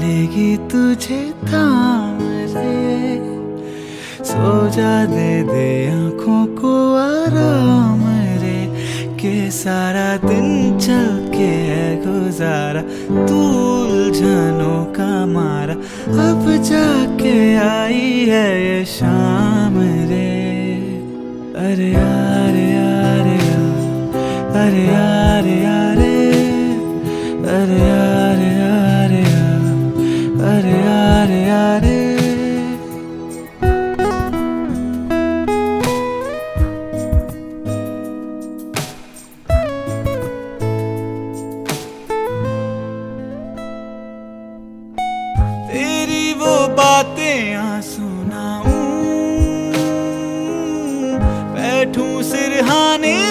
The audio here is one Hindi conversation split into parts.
लेगी तुझे थाम रे सो जा दे दे आँखों को आराम रे। के सारा दिन चल के है गुजारा। तू उलझनों का मारा। अब जाके आई है ये शाम रे। अरे यार यार यार। अरे यार यार। अरे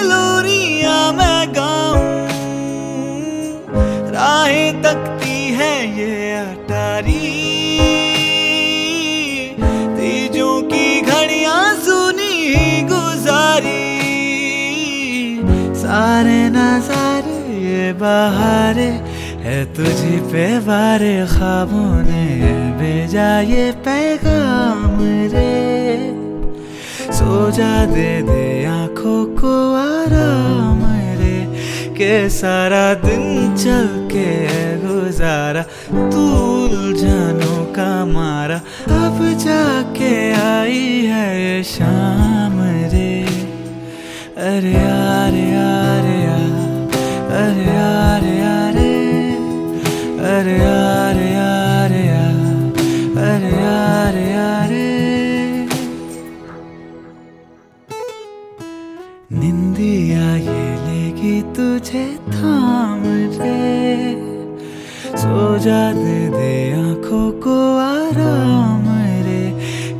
लोरिया मैं गाऊं। राहें तकती है ये अटारी। तेजों की घड़ियाँ सुनी गुजारी। सारे नजारे ये बहारे है तुझी पे बारे ख्वाबों ने भेजा ये पैगाम रे। सो जा दे दे आँखों को के सारा दिन चल के गुजारा तू उलझनों का मारा। अब जाके आई है शाम रे। अरे यार यार यार, अरे यार यार, अरे यार यार यार, अरे यार यार। निंदिया लेगी तुझे थाम रे सो जा दे दे आँखों को आराम रे।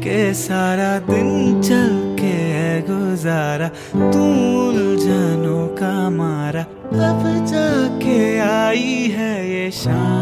के सारा दिन चल के है गुजारा। तू उलझनों का मारा। अब जाके आई है ये शाम।